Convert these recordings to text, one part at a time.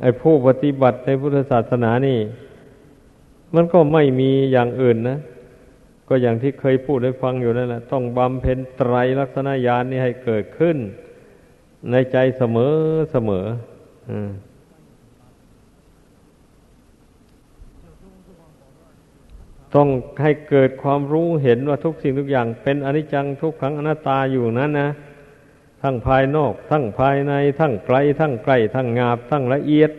ไอ้ผู้ปฏิบัติในพุทธศาสนานี่ มันก็ไม่มีอย่างอื่นนะ ก็อย่างที่เคยพูดให้ฟังอยู่นั่นแหละต้องบำเพ็ญไตรลักษณญาณนี่ให้เกิดขึ้น ในใจเสมอเสมอต้องให้เกิดความรู้เห็นว่าทุกสิ่งทุกอย่างเป็นอนิจจังทุกขังอนัตตาอยู่นั้นนะ ทั้งภายนอก ทั้งภายใน ทั้งไกล ทั้งใกล้ทั้งงาบ ทั้งละเอียด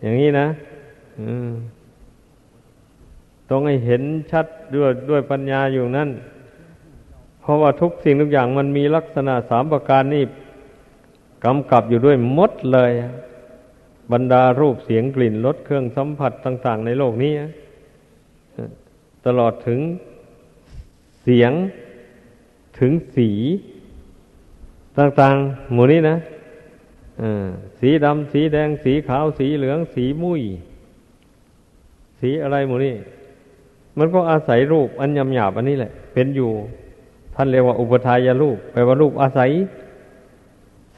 อย่างนี้นะต้องให้เห็นชัดด้วยด้วยปัญญาอยู่นั่น เพราะว่าทุกสิ่งทุกอย่างมันมีลักษณะสามประการนี่กำกับอยู่ด้วยมดเลย บรรดารูปเสียงกลิ่นรสเครื่องสัมผัสต่าง ๆ ในโลกนี้ ตลอดถึงเสียงถึงสี ต่างๆ หมู่นี้นะสีดำสีแดง สีขาว สีเหลือง สีมุ้ย สีอะไรหมู่นี้ มันก็อาศัยรูปอันยำหยาบอันนี้แหละ เป็นอยู่ ท่านเรียกว่าอุปทายรูป แปลว่ารูปอาศัย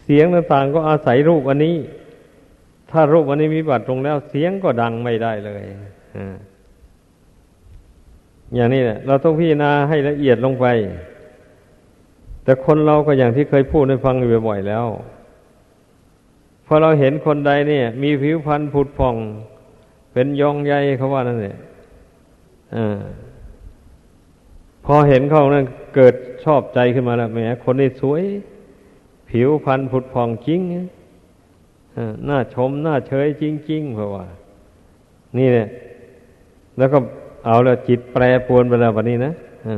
เสียงต่างๆ ก็อาศัยรูปอันนี้ ถ้ารูปอันนี้มีบัตรตรงแล้ว เสียงก็ดังไม่ได้เลยอ่าอย่างนี้แหละเราต้องพิจารณาให้ละเอียดลงไป แต่คนเราก็อย่างที่เคยพูดให้ฟังอยู่บ่อยแล้วพอเราเห็นคนใดเนี่ย มีผิวพรรณผุดผ่อง เป็นยองใยเขาว่านั่นเนี่ยอพอเห็นเขานั้นเกิดชอบใจขึ้นมาแล้วแหมคนนี้สวย ผิวพรรณผุดผ่องจริงน่าชมน่าเฉยจริงๆเพราะว่า นี่เนี่ย แล้วก็เอาแล้วจิตแปรปวนไปแล้ววันนี้นะ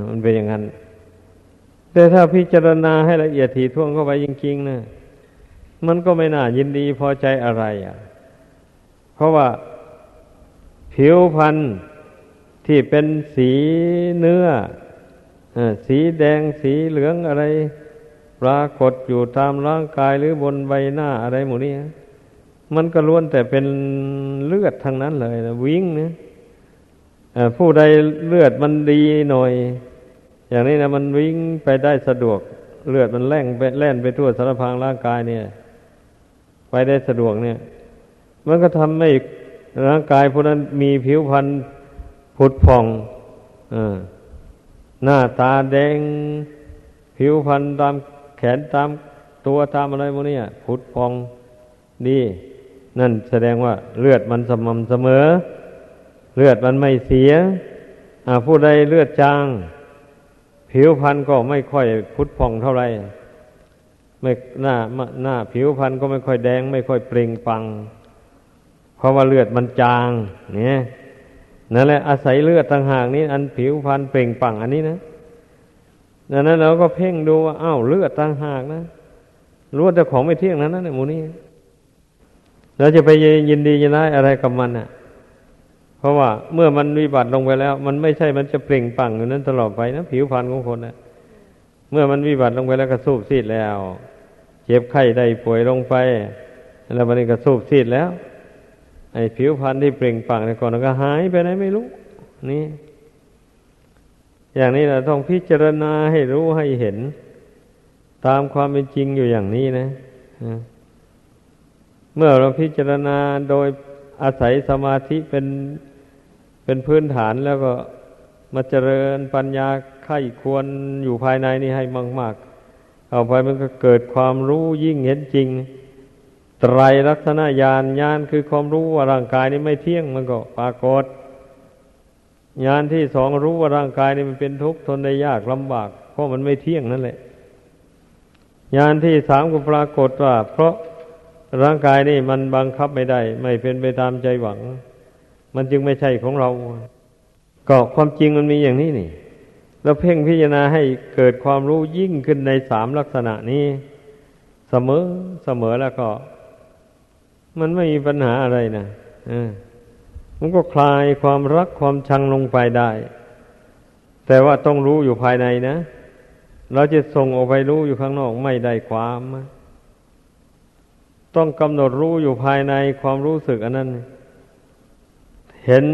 มันเป็นอย่างนั้น แต่ถ้าพิจารณาให้ละเอียดถี่ถ้วงเข้าไปจริงๆนะมันก็ไม่น่ายินดีพอใจอะไรอะ เพราะว่าผิวพรรณที่เป็นสีเนื้ออสีแดงสีเหลืองอะไร ปรากฏอยู่ตามร่างกายหรือบนใบหน้าอะไรหมดนี้มันก็ล้วนแต่เป็นเลือดทางนั้นเลยนะวิ่งเนี่ยผู้ใดเลือดมันดีหน่อย อย่างนี้นะมันวิ่งไปได้สะดวก เลือดมันแล่งไปแล่นไปทั่วสารพางร่างกายเนี่ย ไปได้สะดวกเนี่ย มันก็ทำให้ร่างกายผู้นั้นมีผิวพรรณผุดผ่องอหน้าตาแดง ผิวพรรณตามแขนตามตัวตามอะไรพวกนี้ผุดผ่องดี นั่นแสดงว่าเลือดมันสม่ำเสมอ เลือดมันไม่เสียผู้ใดเลือดจาง ผิวพรรณก็ไม่ค่อยพุทธพองเท่าไหร่ไม่หน้าหน้าผิวพรรณก็ไม่ค่อยแดง ไม่ค่อยเปล่งปัง เพราะว่าเลือดมันจาง เนี่ยนั่นแหละอาศัยเลือดต่างหากนี้ อันผิวพรรณเปล่งปังอันนี้นะดังนั้นเราก็เพ่งดูว่าอ้าวเลือดต่างหากนะรู้แต่ของไม่เที่ยงนั้นนะหมูนี้เราจะไปยินดียินร้ายอะไรกับมันอะ เพราะว่าเมื่อมันวิบัติลงไปแล้ว มันไม่ใช่มันจะเปล่งปังอยู่นั้นตลอดไปนะผิวพรรณของคนนะเมื่อมันวิบัติลงไปแล้วก็สูบซีดแล้ว เจ็บไข้ได้ป่วยลงไป แล้วมันก็สูบซีดแล้ว ไอ้ผิวพรรณที่เปล่งปังในก่อนก็หายไปไหนไม่รู้ นี่ อย่างนี้เราต้องพิจารณาให้รู้ให้เห็น ตามความเป็นจริงอยู่อย่างนี้นะเมื่อเราพิจารณาโดย อาศัยสมาธิเป็นเป็นพื้นฐานแล้วก็มาเจริญปัญญาไข้ควรอยู่ภายในนี่ให้มาก ๆ เอาไปมันก็เกิดความรู้ยิ่งเห็นจริง ไตรลักษณะญาณญาณคือความรู้ว่าร่างกายนี้ไม่เที่ยงมันก็ปรากฏญาณที่สองรู้ว่าร่างกายนี้มันเป็นทุกข์ทนได้ยากลำบาก เพราะมันไม่เที่ยงนั่นแหละญาณที่สามก็ปรากฏว่า เพราะ ร่างกายนี่มันบังคับไม่ได้ ไม่เป็นไปตามใจหวัง มันจึงไม่ใช่ของเรา ก็ความจริงมันมีอย่างนี้นี่เราเพ่งพิจารณาให้เกิดความรู้ยิ่งขึ้นในสามลักษณะนี้ เสมอเสมอแล้วก็ มันไม่มีปัญหาอะไรนะมันก็คลายความรักความชังลงไปได้ แต่ว่าต้องรู้อยู่ภายในนะ เราจะส่งออกไปรู้อยู่ข้างนอกไม่ได้ความ ต้องกำหนดรู้อยู่ภายในความรู้สึกอันนั้น เห็น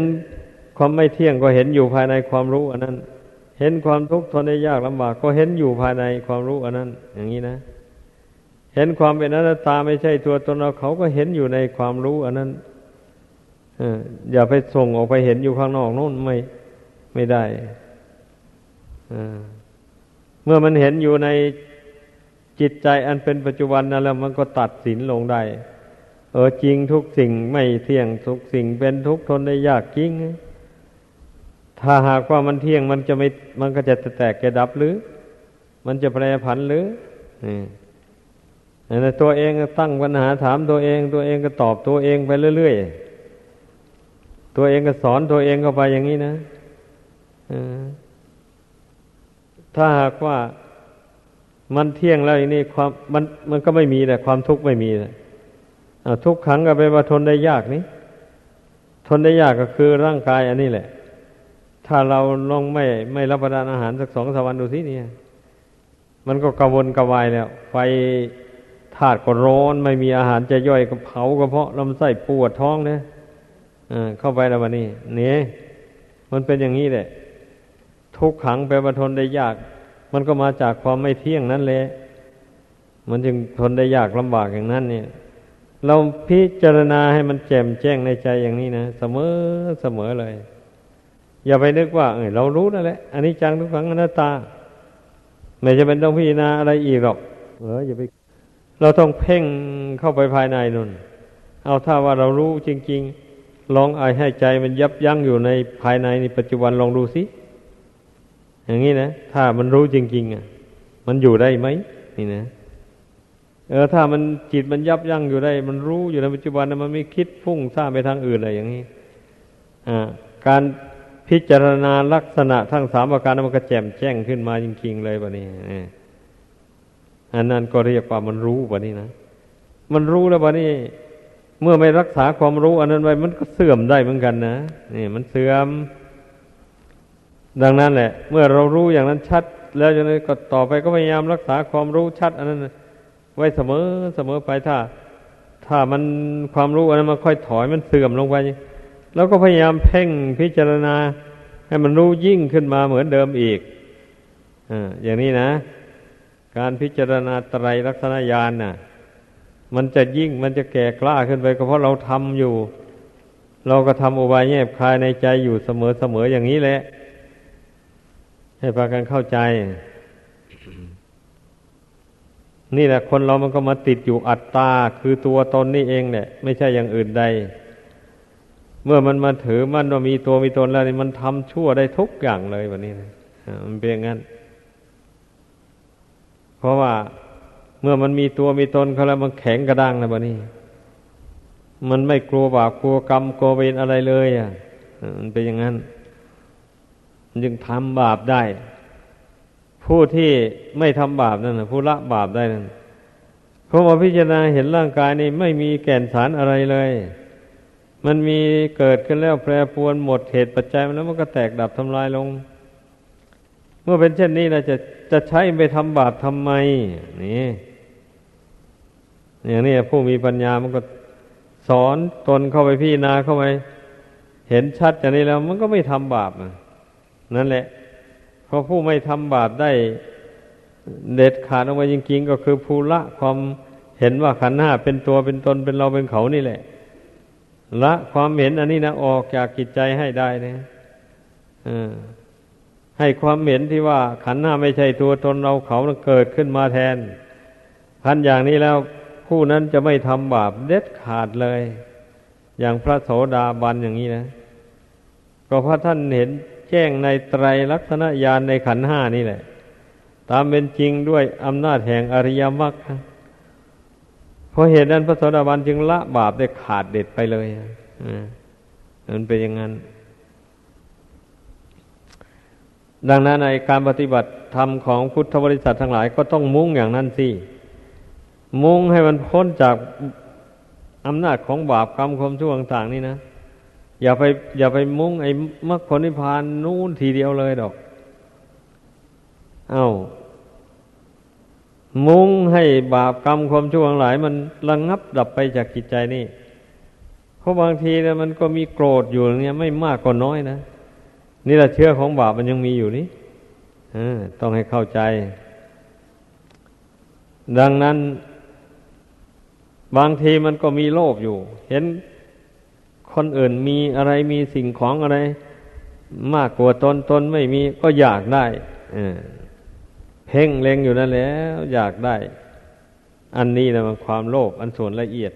ความไม่เที่ยงก็เห็นอยู่ภายในความรู้อันนั้น เห็นความทุกข์ทนได้ยากลำบาก ก็เห็นอยู่ภายในความรู้อันนั้น อย่างนี้นะ เห็นความเป็นอนัตตาไม่ใช่ตัวตนเราเขาก็เห็นอยู่ในความรู้อันนั้นอย่าไปส่งออกไปเห็นอยู่ข้างนอกนู่นไม่ไม่ได้เมื่อมันเห็นอยู่ใน จิตใจอันเป็นปัจจุบันนั่นแหล้วมันก็ตัดสินลงได้ เออจริงทุกสิ่งไม่เที่ยงทุกสิ่งเป็นทุกทนได้ยากจริง ถ้าหากว่ามันเที่ยงมันจะไม่มันก็จะแตกแกดับหรือ มันจะแปรผันหรือนี่ตัวเองตั้งปัญหาถามตัวเอง ตัวเองก็ตอบตัวเองไปเรื่อยๆตัวเองก็สอนตัวเองเข้าไปอย่างนี้นะถ้าหากว่า มันเที่ยงแล้วอย่างนี้ความมันมันก็ไม่มีแต่ความทุกข์ไม่มีเลยทุกขังก็เป็นว่าทนได้ยากนี่ทนได้ยากก็คือร่างกายอันนี้แหละ ถ้าเราลองไม่ไม่รับประทานอาหารสักสองสามวันดูสิเนี่ย มันก็กระวนกระวายแล้วไฟธาตุก็ร้อน ไม่มีอาหารจะย่อยก็เผาก็เพาะลำไส้ปวดท้องเนี่ยเข้าไปแล้ววันนี้เนี่ยมันเป็นอย่างนี้แหละ ทุกขังแปลว่าทนได้ยาก มันก็มาจากความไม่เที่ยงนั่นแหละ มันจึงทนได้ยากลำบากอย่างนั้นเนี่ย เราพิจารณาให้มันแจ่มแจ้งในใจอย่างนี้นะเสมอเสมอเลย อย่าไปนึกว่า เออเรารู้นั่นแหละอันนี้จังทุกขังอนัตตา ไม่จะเป็นต้องพิจารณาอะไรอีกหรอก เอออย่าไป เราต้องเพ่งเข้าไปภายในนุ่น เอาถ้าว่าเรารู้จริง ๆ ลองอายให้ใจมันยับยั้งอยู่ในภายในในปัจจุบันลองดูสิ อย่างนี้นะ ถ้ามันรู้จริง ๆ อะ มันอยู่ได้ไหมนี่นะเออถ้ามันจิตมันยับยั้งอยู่ได้ มันรู้อยู่ในปัจจุบันนะมันไม่คิดฟุ้งซ่านไปทางอื่นอะไรอย่างนี้อ่าการพิจารณาลักษณะทั้งสามประการมันก็แจ่มแจ้งขึ้นมาจริง ๆ เลยบะนี้อันนั้นก็เรียกว่ามันรู้บะนี้นะมันรู้แล้วบะนี้ เมื่อไม่รักษาความรู้ อันนั้นไว้มันก็เสื่อมได้เหมือนกันนะนี่มันเสื่อม ดังนั้นแหละ เมื่อเรารู้อย่างนั้นชัด แล้วจะนั้นก็ต่อไปก็พยายามรักษาความรู้ชัด อันนั้น ไว้เสมอเสมอไปถ้า ถ้ามันความรู้อันนั้นมันค่อยถอยมันเสื่อมลงไป แล้วก็พยายามเพ่งพิจารณา ให้มันรู้ยิ่งขึ้นมาเหมือนเดิมอีกอ่าอย่างนี้นะ การพิจารณาไตรลักษณญาณน่ะ มันจะยิ่งมันจะแก่กล้าขึ้นไปก็เพราะเราทำอยู่ เราก็ทำอุบายแยบคายในใจอยู่เสมอเสมออย่างนี้แหละ ให้พากันเข้าใจ นี่แหละคนเรามันก็มาติดอยู่อัตตา คือตัวตนนี่เองเนี่ย ไม่ใช่อย่างอื่นใด เมื่อมันมาถือมันว่ามีตัวมีตนแล้วนี่มันทำชั่วได้ทุกอย่างเลยแบบนี้นะมันเป็นอย่างนั้น เพราะว่าเมื่อมันมีตัวมีตนเขาแล้วมันแข็งกระด้างนะแบบนี้มันไม่กลัวบาปกลัวกรรมกลัวเวรอะไรเลย อะ มันเป็นอย่างนั้น จึงทำบาปได้ ผู้ที่ไม่ทำบาปนั่นผู้ละบาปได้นั่นเพราะว่าพิจารณาเห็นร่างกายนี่ไม่มีแก่นสารอะไรเลย มันมีเกิดขึ้นแล้วแปรปวนหมดเหตุปัจจัยมันแล้วมันก็แตกดับทำลายลง เมื่อเป็นเช่นนี้เราจะจะใช้ไปทำบาปทำไมนี่อย่างนี้ผู้มีปัญญามันก็สอนตนเข้าไปพี่นาเข้าไป เห็นชัดอย่างนี้แล้ว มันก็ไม่ทำบาปนะ นั่นแหละ เพราะผู้ไม่ทำบาปได้เด็ดขาดออกมาจริงๆก็คือภูละความเห็นว่าขันห้าเป็นตัวเป็นตนเป็นเราเป็นเขานี่แหละ ละความเห็นอันนี้นะออกจากกิจใจให้ได้นะให้ความเห็นที่ว่าขันห้าไม่ใช่ตัวตนเราเขาเกิดขึ้นมาแทนพันอย่างนี้แล้วผู้นั้นจะไม่ทำบาปเด็ดขาดเลย อย่างพระโสดาบันอย่างนี้นะ ก็เพราะท่านเห็น แจ้งในไตรลักษณญาณในขันห้านี่แหละ ตามเป็นจริงด้วยอำนาจแห่งอริยมรรคเพราะเหตุนั้นพระโสดาบันจึงละบาปได้ขาดเด็ดไปเลยมันเป็นอย่างนั้น ดังนั้นในการปฏิบัติธรรมของพุทธบริษัททั้งหลายก็ต้องมุ่งอย่างนั้นสิ มุ่งให้มันพ้นจากอำนาจของบาปกรรมความชั่วต่างๆนี่นะ อย่าไป อย่าไปมุ่งไอ้มรรคผลนิพพานนู่นทีเดียวเลยดอก เอา้า มุ่งให้บาปกรรมความชั่วทั้งหลาย มันระงงับดับไปจากจิตใจนี่เพราะบางทีเนี่ยมันก็มีโกรธอยู่เนี่ยไม่มากก็น้อยนะนี่แหละเชื้อของบาปมันยังมีอยู่นี่ต้องให้เข้าใจ ดังนั้น บางทีมันก็มีโลภอยู่ เห็น คนอื่นมีอะไรมีสิ่งของอะไร มากกว่าตนตนไม่มีก็อยากได้เพ่งเล็งอยู่นั่นแล้วอยากได้ อันนี้นะมันความโลภอันส่วนละเอียด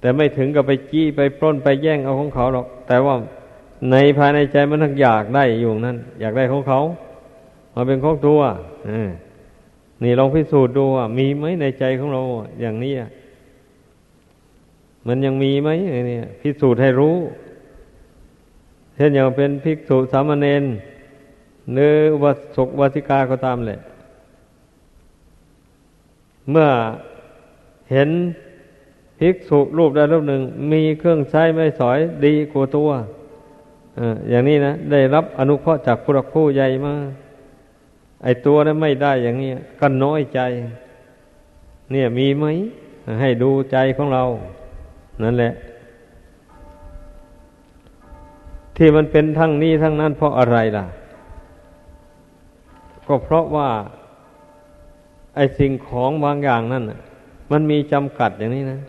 แต่ไม่ถึงกับไปจี้ไปปล้นไปแย่งเอาของเขาหรอก แต่ว่าในภายในใจมันทั้งอยากได้อยู่นั่น อยากได้ของเขามาเป็นของตัวนี่ลองพิสูจน์ดูว่ามีไหมในใจของเราอย่างนี้ มันยังมีไหมเนี่ยพิสูจน์ให้รู้ เช่นอย่างเป็นภิกษุสามเณรเนื้อวัสกวัสิกาก็ตามแหละ เมื่อเห็นภิกษุรูปใดรูปหนึ่ง มีเครื่องใช้ไม่สอยดีกว่าตัวอย่างนี้นะ ได้รับอนุเคราะห์จากผู้รักผู้ใหญ่มาไอตัวนั้นไม่ได้อย่างนี้ก็น้อยใจ เนี่ยมีไหม ให้ดูใจของเรา นั่นแหละ ที่มันเป็นทั้งนี้ทั้งนั้นเพราะอะไรล่ะ ก็เพราะว่า ไอสิ่งของบางอย่างนั่นมันมีจำกัดอย่างนี้นะ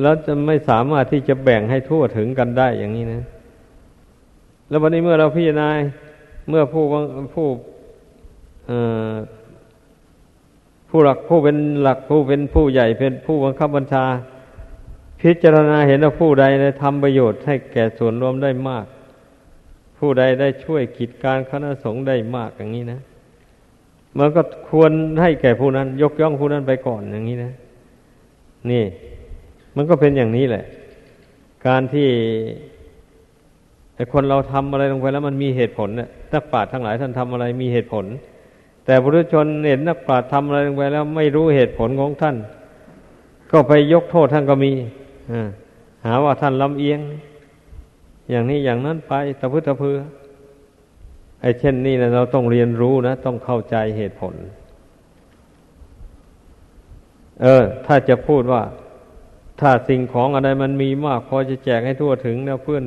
แล้วจะไม่สามารถที่จะแบ่งให้ทั่วถึงกันได้อย่างนี้นะ แล้ววันนี้เมื่อเราพิจารณาเมื่อผู้ผู้ผู้หลักผู้เป็นหลักผู้เป็นผู้ใหญ่เป็นผู้บังคับบัญชา พิจารณาเห็นว่าผู้ใดได้ทำประโยชน์ให้แก่ส่วนรวมได้มาก ผู้ใดได้ช่วยกิจการคณะสงฆ์ได้มากอย่างนี้นะมันก็ควรให้แก่ผู้นั้น ยกย่องผู้นั้นไปก่อนอย่างนี้นะ นี่ มันก็เป็นอย่างนี้แหละ การที่ไอ้คนเราทำอะไรลงไปแล้วมันมีเหตุผลเนี่ยนักปราชญ์ทั้งหลายท่านทำอะไรมีเหตุผล แต่บุรุชนเห็นนักปราชญ์ทำอะไรลงไปแล้ว ไม่รู้เหตุผลของท่าน ก็ไปยกโทษท่านก็มี หาว่าท่านลำเอียง อย่างนี้อย่างนั้นไปตะพื้ตะเพือไอ้เช่นนี้นะเราต้องเรียนรู้นะ ต้องเข้าใจเหตุผล เออ ถ้าจะพูดว่า ถ้าสิ่งของอะไรมันมีมากพอจะแจกให้ทั่วถึงแล้วเพื่อน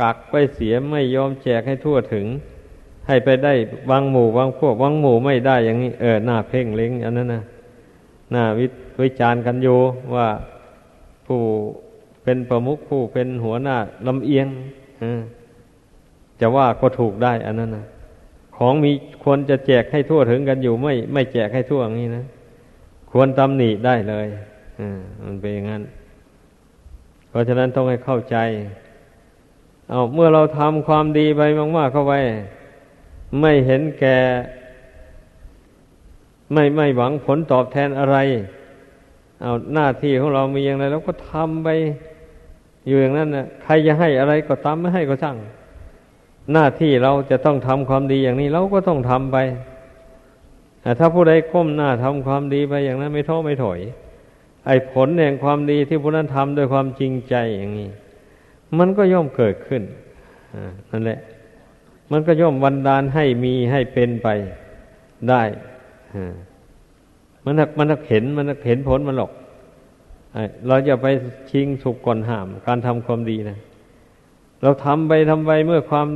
กักไปเสียไม่ยอมแจกให้ทั่วถึง ให้ไปได้บางหมู่บางพวกบางหมู่ไม่ได้อย่างนี้ เออหน้าเพ่งเล็งอันนั้นนะหน้าวิวิจารณ์กันอยู่ว่า ผู้เป็นประมุขผู้เป็นหัวหน้าลำเอียงจะว่าก็ถูกได้อันนั้นนะของมีควรจะแจกให้ทั่วถึงกันอยู่ไม่ไม่แจกให้ทั่วอย่างนี้นะควรตำหนิได้เลยอ่ามันเป็นอย่างนั้น เพราะฉะนั้นต้องให้เข้าใจ เอาเมื่อเราทำความดีไปมากๆเข้าไป ไม่เห็นแก่ ไม่ไม่หวังผลตอบแทนอะไร เอาหน้าที่ของเรามีอย่างไรเราก็ทำไปอยู่อย่างนั้นนะใครจะให้อะไรก็ตามไม่ให้ก็ช่าง หน้าที่เราจะต้องทำความดีอย่างนี้เราก็ต้องทำไปแต่ถ้าผู้ใดก้มหน้าทำความดีไปอย่างนั้นไม่ท้อไม่ถอย ไอ้ผลแห่งความดีที่ผู้นั้นทำด้วยความจริงใจอย่างนี้ มันก็ย่อมเกิดขึ้นนั่นแหละ มันก็ย่อมวันดานให้มีให้เป็นไปได้ มันมันเห็นมันเห็นผลมันหรอกเราจะไปชิงสุกก่อนห้าม การทำความดีนะเราทำไปทำไปเมื่อความ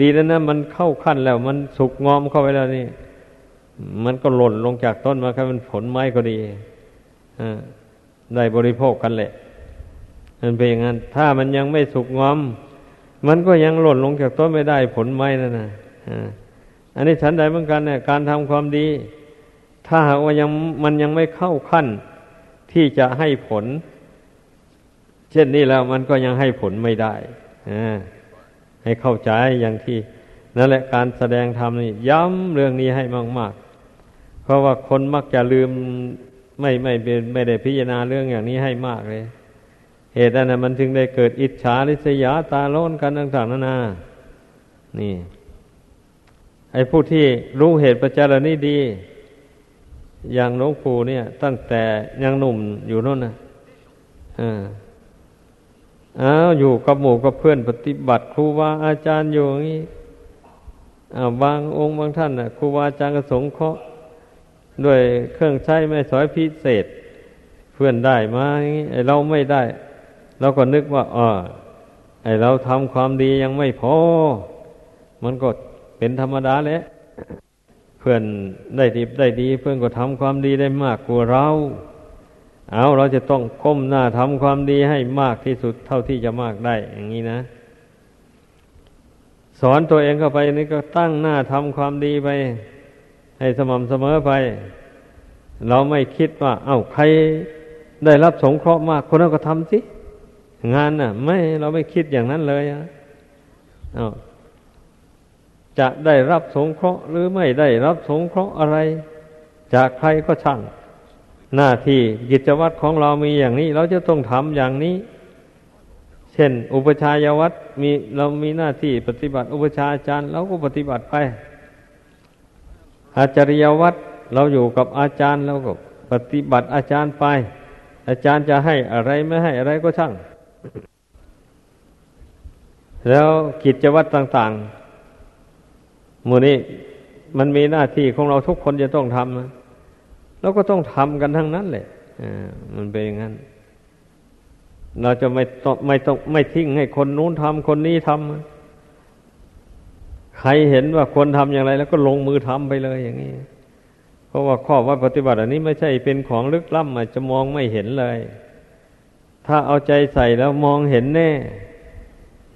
ดีแล้วนะมันเข้าขั้นแล้ว มันสุกงอมเข้าไปแล้วนี่ มันก็หล่นลงจากต้นมาครับมันผลไม้ก็ดีได้บริโภคกันแหละมันเป็นอย่างนั้น ถ้ามันยังไม่สุกงอม มันก็ยังหล่นลงจากต้นไม่ได้ผลไม้นั่นนะอันนี้ฉันใดเหมือนกันเนี่ยการทำความดี ถ้าหากว่ายังมันยังไม่เข้าขั้นที่จะให้ผล เช่นนี้แล้วมันก็ยังให้ผลไม่ได้ให้เข้าใจอย่างที่ นั่นแหละการแสดงธรรมนี่ย้ำเรื่องนี้ให้มาก ๆ เพราะว่าคนมักจะลืมไม่ไม่ไม่ได้พิจารณาเรื่องอย่างนี้ให้มากเลย เหตุนั้นมันจึงได้เกิดอิจฉาริษยาตาโลนกันต่างๆนานา นี่ ไอ้ผู้ที่รู้เหตุปัจจัยนี้ดี อย่างหลวงปู่เนี่ย ตั้งแต่ยังหนุ่มอยู่นั่นนะอ่าอ้าวอยู่กับหมู่กับเพื่อนปฏิบัติครูบาอาจารย์อยู่อย่างนี้อ้าบางองค์บางท่านน่ะครูบาอาจารย์ก็สงเคราะห์ด้วยเครื่องใช้ไม่สอยพิเศษ เพื่อนได้มาอย่างนี้ไอเราไม่ได้เราก็นึกว่าอ๋อไอเราทำความดียังไม่พอ มันก็เป็นธรรมดาแหละ เพื่อนได้ดีได้ดี เพื่อนก็ทำความดีได้มากกว่าเรา เอาเราจะต้องก้มหน้าทำความดีให้มากที่สุดเท่าที่จะมากได้ อย่างนี้นะ สอนตัวเองเข้าไปนี่ก็ตั้งหน้าทำความดีไป ให้สม่ำเสมอไป เราไม่คิดว่า เอา้าใครได้รับสงเคราะห์มากคนนั้นก็ทำสิงานน่ะ ไม่เราไม่คิดอย่างนั้นเลยอะเอา จะได้รับสงเคราะห์หรือไม่ได้รับสงเคราะห์อะไร จากใครก็ช่าง หน้าที่กิจวัตรของเรามีอย่างนี้ เราจะต้องทำอย่างนี้ เช่น อุปชายวัตรมีเรามีหน้าที่ปฏิบัติ อุปชาอาจารย์เราก็ปฏิบัติไป อาจารยวัตรเราอยู่กับอาจารย์เราก็ปฏิบัติอาจารย์ไป อาจารย์จะให้อะไรไม่ให้อะไรก็ช่าง แล้วกิจวัตรต่าง ๆ มูนี้มันมีหน้าที่ของเราทุกคนจะต้องทำนะเราก็ต้องทำกันทั้งนั้นแหละมันเป็นอย่างนั้น เราจะไม่ต้องไม่ต้องไม่ทิ้งให้คนนู้นทำคนนี้ทำใครเห็นว่าคนทำอย่างไร แล้วก็ลงมือทำไปเลยอย่างนี้ เพราะว่าข้อว่าปฏิบัติ อันนี้ไม่ใช่เป็นของลึกล้ำอาจจะมองไม่เห็นเลย ถ้าเอาใจใส่แล้วมองเห็นแน่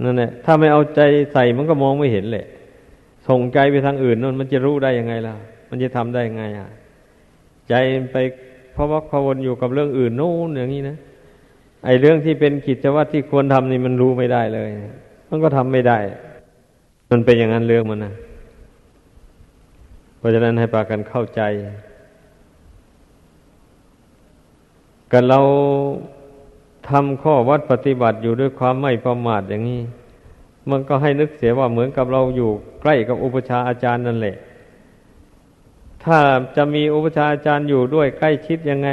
นั่นแหละถ้าไม่เอาใจใส่มันก็มองไม่เห็นแหละ ส่งใจไปทางอื่นนั่นมันจะรู้ได้ยังไงล่ะ มันจะทำได้ยังไงอะ ใจไปเพราะว่าพวนอยู่กับเรื่องอื่นโน้นอย่างนี้นะไอเรื่องที่เป็นกิจวัตรที่ควรทำนี่มันรู้ไม่ได้เลย มันก็ทำไม่ได้ มันเป็นอย่างนั้นเรื่องมันนะเพราะฉะนั้นให้ปากันเข้าใจ กันเราทำข้อวัดปฏิบัติอยู่ด้วยความไม่ประมาทอย่างนี้ มันก็ให้นึกเสียว่าเหมือนกับเราอยู่ใกล้กับอุปชาอาจารย์นั่นแหละ ถ้าจะมีอุปชาอาจารย์อยู่ด้วยใกล้ชิดยังไง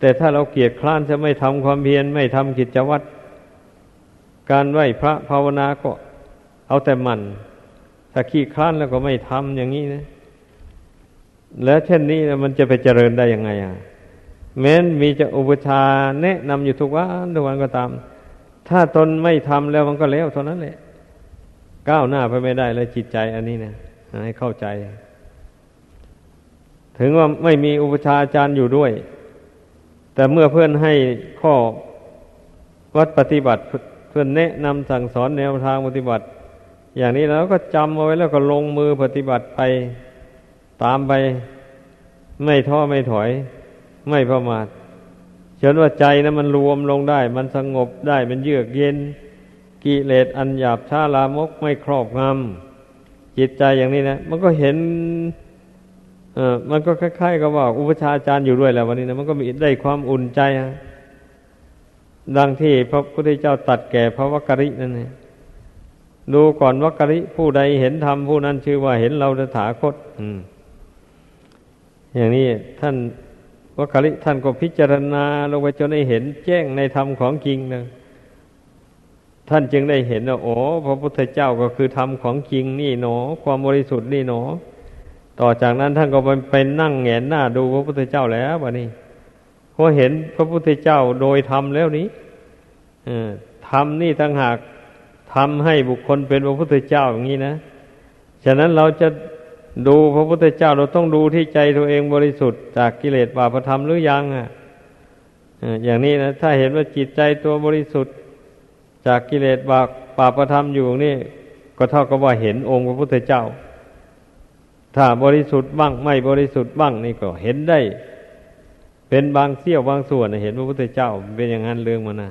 แต่ถ้าเราเกียดคร้านจะไม่ทำความเพียรไม่ทำกิจวัตรการไหว้พระภาวนาก็เอาแต่มันถ้าขี้คร้านแล้วก็ไม่ทำอย่างนี้นะ แล้วเช่นนี้มันจะไปเจริญได้ยังไงอะแม้นมีจะอุปชาแนะนำอยู่ทุกวันทุกวันก็ตาม ถ้าตนไม่ทำแล้วมันก็แล้วเท่านั้นแหละ ก้าวหน้าไปไม่ได้เลยจิตใจอันนี้นะให้เข้าใจ ถึงว่าไม่มีอุปชาอาจารย์อยู่ด้วย แต่เมื่อเพื่อนให้ข้อวัดปฏิบัติเพื่อนแนะนำสั่งสอนแนวทางปฏิบัติ อย่างนี้แล้วก็จำเอาไว้แล้วก็ลงมือปฏิบัติไปตามไป ไม่ท้อไม่ถอย ไม่ประมาท จนว่าใจนะมันรวมลงได้ มันสงบได้ มันเยือกเย็น กิเลสอันหยาบช้าลามกไม่ครอบงำจิตใจอย่างนี้นะ มันก็เห็นเออมันก็คล้ายๆกับว่า อุปชาอาจารย์อยู่ด้วยแหละวันนี้นะมันก็มีได้ความอุ่นใจดังที่พระพุทธเจ้าตัดแก่พระวักรินั่นเองดูก่อนวักริผู้ใดเห็นธรรมผู้นั้นชื่อว่าเห็นเราตถาคตอย่างนี้ท่าน วักริท่านก็พิจารณาลงไปจนได้เห็นแจ้งในธรรมของจริงนะท่านจึงได้เห็นว่าโอ้พระพุทธเจ้าก็คือธรรมของจริงนี่หนอ ความบริสุทธิ์นี่หนอ ต่อจากนั้นท่านก็ไปไปนั่งแงนหน้าดูพระพุทธเจ้าแล้ววะนี่พอเห็นพระพุทธเจ้าโดยธรรมแล้วนี้ธรรมนี่ตั้งหากทำให้บุคคลเป็นพระพุทธเจ้าอย่างนี้นะ ฉะนั้นเราจะ ดูพระพุทธเจ้าเราต้องดูที่ใจตัวเองบริสุทธิ์จากกิเลสบาปธรรมหรือยังอะอย่างนี้นะถ้าเห็นว่าจิตใจตัวบริสุทธิ์ จากกิเลสบาปบาปธรรมอยู่นี่ ก็เท่ากับว่าเห็นองค์พระพุทธเจ้า ถ้าบริสุทธิ์บ้างไม่บริสุทธิ์บ้างนี่ก็เห็นได้ เป็นบางเสี้ยวบางส่วนเห็นพระพุทธเจ้าเป็นอย่างนั้นเรื่องมันนะ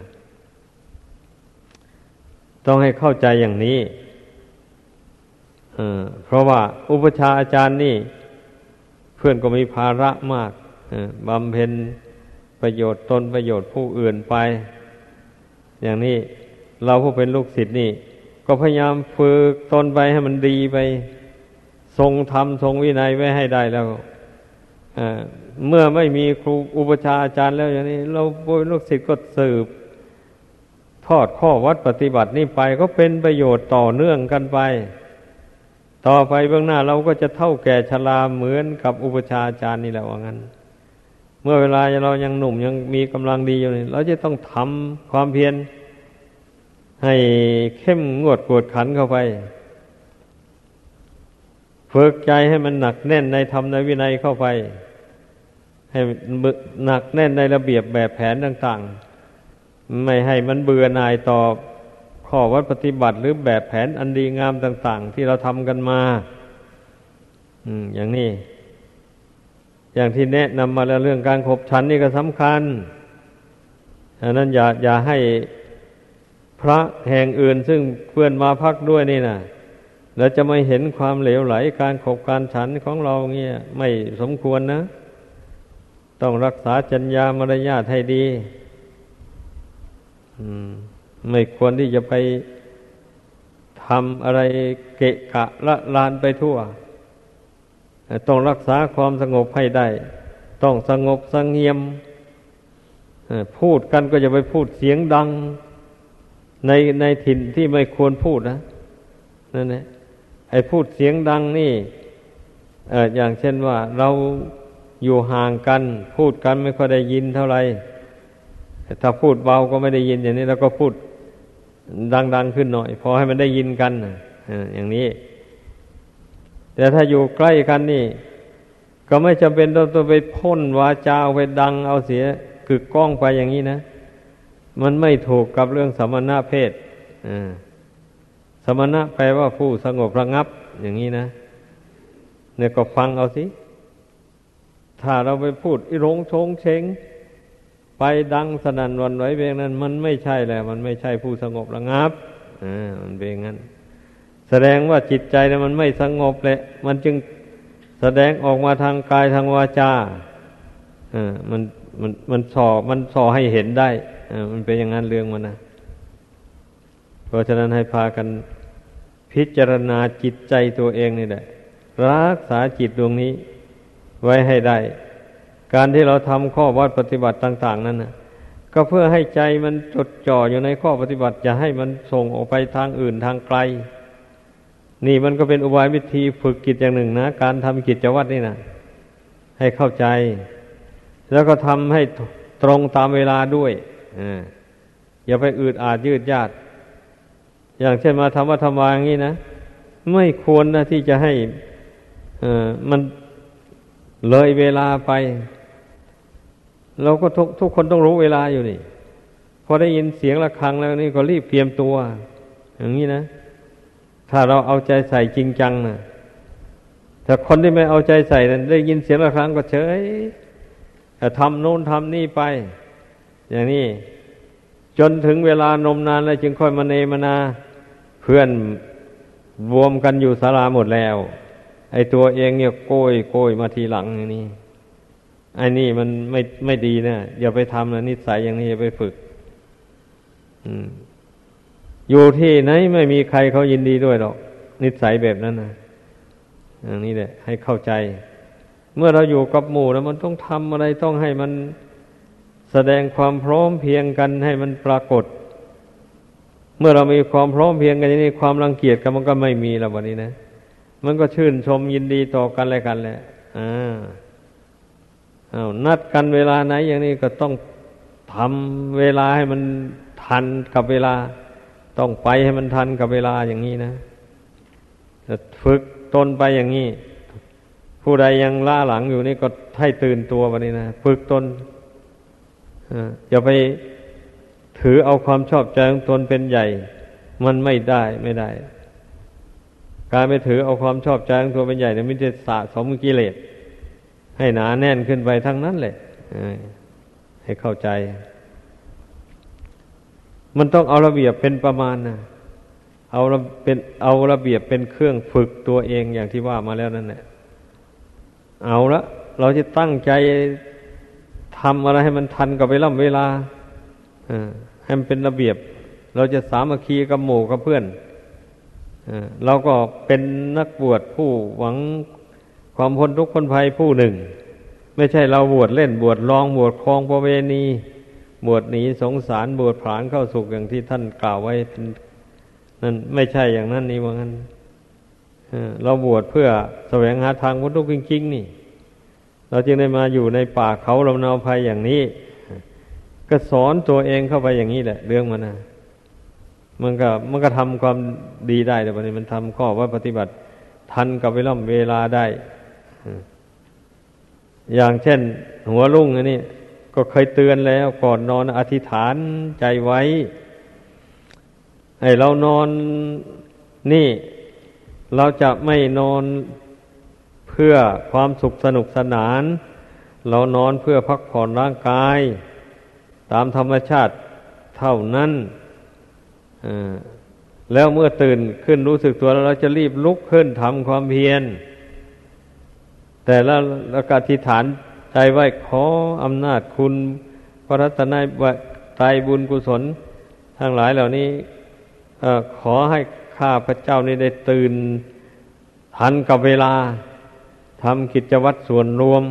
ต้องให้เข้าใจอย่างนี้ เพราะว่าอุปชาอาจารย์นี่ เพื่อนก็มีภาระมากบำเพ็ญประโยชน์ตนประโยชน์ผู้อื่นไป อย่างนี้เราผู้เป็นลูกศิษย์นี่ ก็พยายามฝึกตนไปให้มันดีไป ทรงธรรมทรงวินัยไว้ให้ได้แล้วเมื่อไม่มีครูอุปชาอาจารย์แล้วอย่างนี้ เราลูกศิษย์ก็สืบ ทอดข้อวัดปฏิบัตินี่ไปก็เป็นประโยชน์ต่อเนื่องกันไป ต่อไปเบื้องหน้าเราก็จะเท่าแก่ชราเหมือนกับอุปชาอาจารย์นี่แหละว่างั้น เมื่อเวลาเรายังหนุ่มยังมีกำลังดีอยู่นี่เราจะต้องทำความเพียรให้เข้มงวดกวดขันเข้าไปฝึกใจให้มันหนักแน่นในธรรมในวินัยเข้าไป ให้หนักแน่นในระเบียบแบบแผนต่าง ๆ ไม่ให้มันเบื่อหน่ายต่อ ข้อวัดปฏิบัติหรือแบบแผนอันดีงามต่าง ๆ ที่เราทำกันมาอืมอย่างนี้ อย่างที่แนะนำมาแล้วเรื่องการขบฉันนี่ก็สำคัญอันนั้นอย่าอย่าให้พระแห่งอื่นซึ่งเพื่อนมาพักด้วยนี่นะแล้วจะไม่เห็นความเหลวไหลการขบการฉันของเราเงี้ยไม่สมควรนะ ต้องรักษาจัญญามารยาทให้ดี ไม่ควรที่จะไปทำอะไรเกะกะละลานไปทั่ว ต้องรักษาความสงบให้ได้ ต้องสงบสงเงียม พูดกันก็จะไปพูดเสียงดัง ในในถิ่นที่ไม่ควรพูดนะนั่นแหละไอ้พูดเสียงดังนี่อย่างเช่นว่าเราอยู่ห่างกัน พูดกันไม่ค่อยได้ยินเท่าไหร่ถ้าพูดเบาก็ไม่ได้ยินอย่างนี้เราก็พูด ดัง ๆ ขึ้นหน่อยพอให้มันได้ยินกันอย่างนี้ แต่ถ้าอยู่ใกล้กันนี่ ก็ไม่จำเป็นต้องไปพ่นวาจาไปดังเอาเสียคือกล้องไปอย่างนี้นะ มันไม่ถูกกับเรื่องสมณะเพศสมณะแปลว่าผู้สงบระงับ อย่างนี้นะ เนี่ยก็ฟังเอาสิ ถ้าเราไปพูดอิรงชงเชง ไปดังสนั่นวันไหวเบงนั้น มันไม่ใช่แหละมันไม่ใช่ผู้สงบระงับอ่ามันเป็นงั้น แสดงว่าจิตใจนี่ยมันไม่สงบเลยมันจึงแสดงออกมาทางกายทางวาจาอ่ามันมันมันสอมันสอให้เห็นได้อ่ามันเป็นอย่างนั้นเรื่องมันนะเพราะฉะนั้นให้พากันพิจารณาจิตใจตัวเองนี่แหละรักษาจิตดวงนี้ ไว้ให้ได้ การที่เราทำข้อวัดปฏิบัติต่าง ๆ นั้นนะก็เพื่อให้ใจมันจดจ่ออยู่ในข้อปฏิบัติอย่าให้มันส่งออกไปทางอื่นทางไกล นี่มันก็เป็นอุบายวิธีฝึกกิจอย่างหนึ่งนะ การทำกิจวัตรนี่นะให้เข้าใจ แล้วก็ทำให้ตรงตามเวลาด้วยออย่าไปอืดอาดยืดยาดอย่างเช่นมาทำวัดธรรมอย่างนี้นะไม่ควรนะที่จะให้มันเลยเวลาไป เราก็ทุกทุกคนต้องรู้เวลาอยู่นี่พอได้ยินเสียงะระฆังแล้วนี่ก็รีบเตรียมตัว อย่างนี้นะ ถ้าเราเอาใจใส่จริงจังนะแต่คนที่ไม่เอาใจใส่นั้นได้ยินเสียงะระฆังก็เฉยทำโน้นทำนี่ไป อย่างนี้จนถึงเวลานมนานแล้วจึงค่อยมาเนมานา เพื่อนรวมกันอยู่สาราหมดแล้ว ไอ้ตัวเองเนี่ยโกยโกยมาทีหลังอย่างนี้ ไอ้นี่มันไม่ไม่ดีนะอย่าไปทำนะนิสัยอย่างนี้อย่าไปฝึกอยู่ที่ไหนไม่มีใครเขายินดีด้วยหรอก นิสัยแบบนั้นนะอย่างนี้แหละ ให้เข้าใจ เมื่อเราอยู่กับหมู่แล้วมันต้องทำอะไรต้องให้มันแสดงความพร้อมเพียงกันให้มันปรากฏ เมื่อเรามีความพร้อมเพียงกันอย่างนี้ความรังเกียจกันมันก็ไม่มีแล้ววันนี้นะ มันก็ชื่นชมยินดีต่อกันอะไรกันแหละอ่า อานัดกันเวลาไหน อย่างนี้ก็ต้องทำเวลาให้มันทันกับเวลา ต้องไปให้มันทันกับเวลาอย่างนี้นะฝึกตนไปอย่างนี้ ผู้ใดยังล่าหลังอยู่นี่ก็ให้ตื่นตัววันนี้นะฝึกตนอย่าไปถือเอาความชอบใจของตนเป็นใหญ่ มันไม่ได้ไม่ได้ การไปถือเอาความชอบใจของตัวเป็นใหญ่เนี่ยมันจะสะสมกิเลส ให้หนาแน่นขึ้นไปทั้งนั้นแหละให้เข้าใจ มันต้องเอาระเบียบเป็นประมาณนะเอาเป็นเอาระเบียบเป็นเครื่องฝึกตัวเองอย่างที่ว่ามาแล้วนั่นแหละเอาละเราจะตั้งใจทำอะไรให้มันทันกับเวลาเวลาให้มันเป็นระเบียบ เราจะสามัคคีกับหมู่กับเพื่อนเราก็เป็นนักบวชผู้หวัง ความพ้นทุกข์พ้นภัยผู้หนึ่ง ไม่ใช่เราบวชเล่นบวชลองบวชคลองประเวณี บวชหนีสงสารบวชผลานเข้าสุขอย่างที่ท่านกล่าวไว้เป็นนั่นไม่ใช่อย่างนั้นนี่ว่างั้นเราบวชเพื่อแสวงหาทางพ้นทุกข์จริงๆนี่ เราจึงได้มาอยู่ในป่าเขาลำนาภัยอย่างนี้ ก็สอนตัวเองเข้าไปอย่างนี้แหละ เรื่องมันนะมันก็มันก็ทำความดีได้แต่วันนี้มันทำข้อว่าปฏิบัติทันกับเวลาเวลาได้ อย่างเช่น หัวรุ่งอันนี้ก็เคยเตือนแล้วก่อนนอนอธิษฐานใจไว้ ให้เรานอนนี่ เราจะไม่นอนเพื่อความสุขสนุกสนาน เรานอนเพื่อพักผ่อนร่างกาย ตามธรรมชาติเท่านั้นแล้วเมื่อตื่นขึ้นรู้สึกตัวแล้วเราจะรีบลุกขึ้นทำความเพียร แต่ละเรากอธิษฐานใจไว้ขออำนาจคุณพระรัตนตรัยบุญกุศลทั้งหลายเหล่านี้ขอให้ข้าพระเจ้านี้ได้ตื่นทันกับเวลาทำกิจวัตรส่วนรวม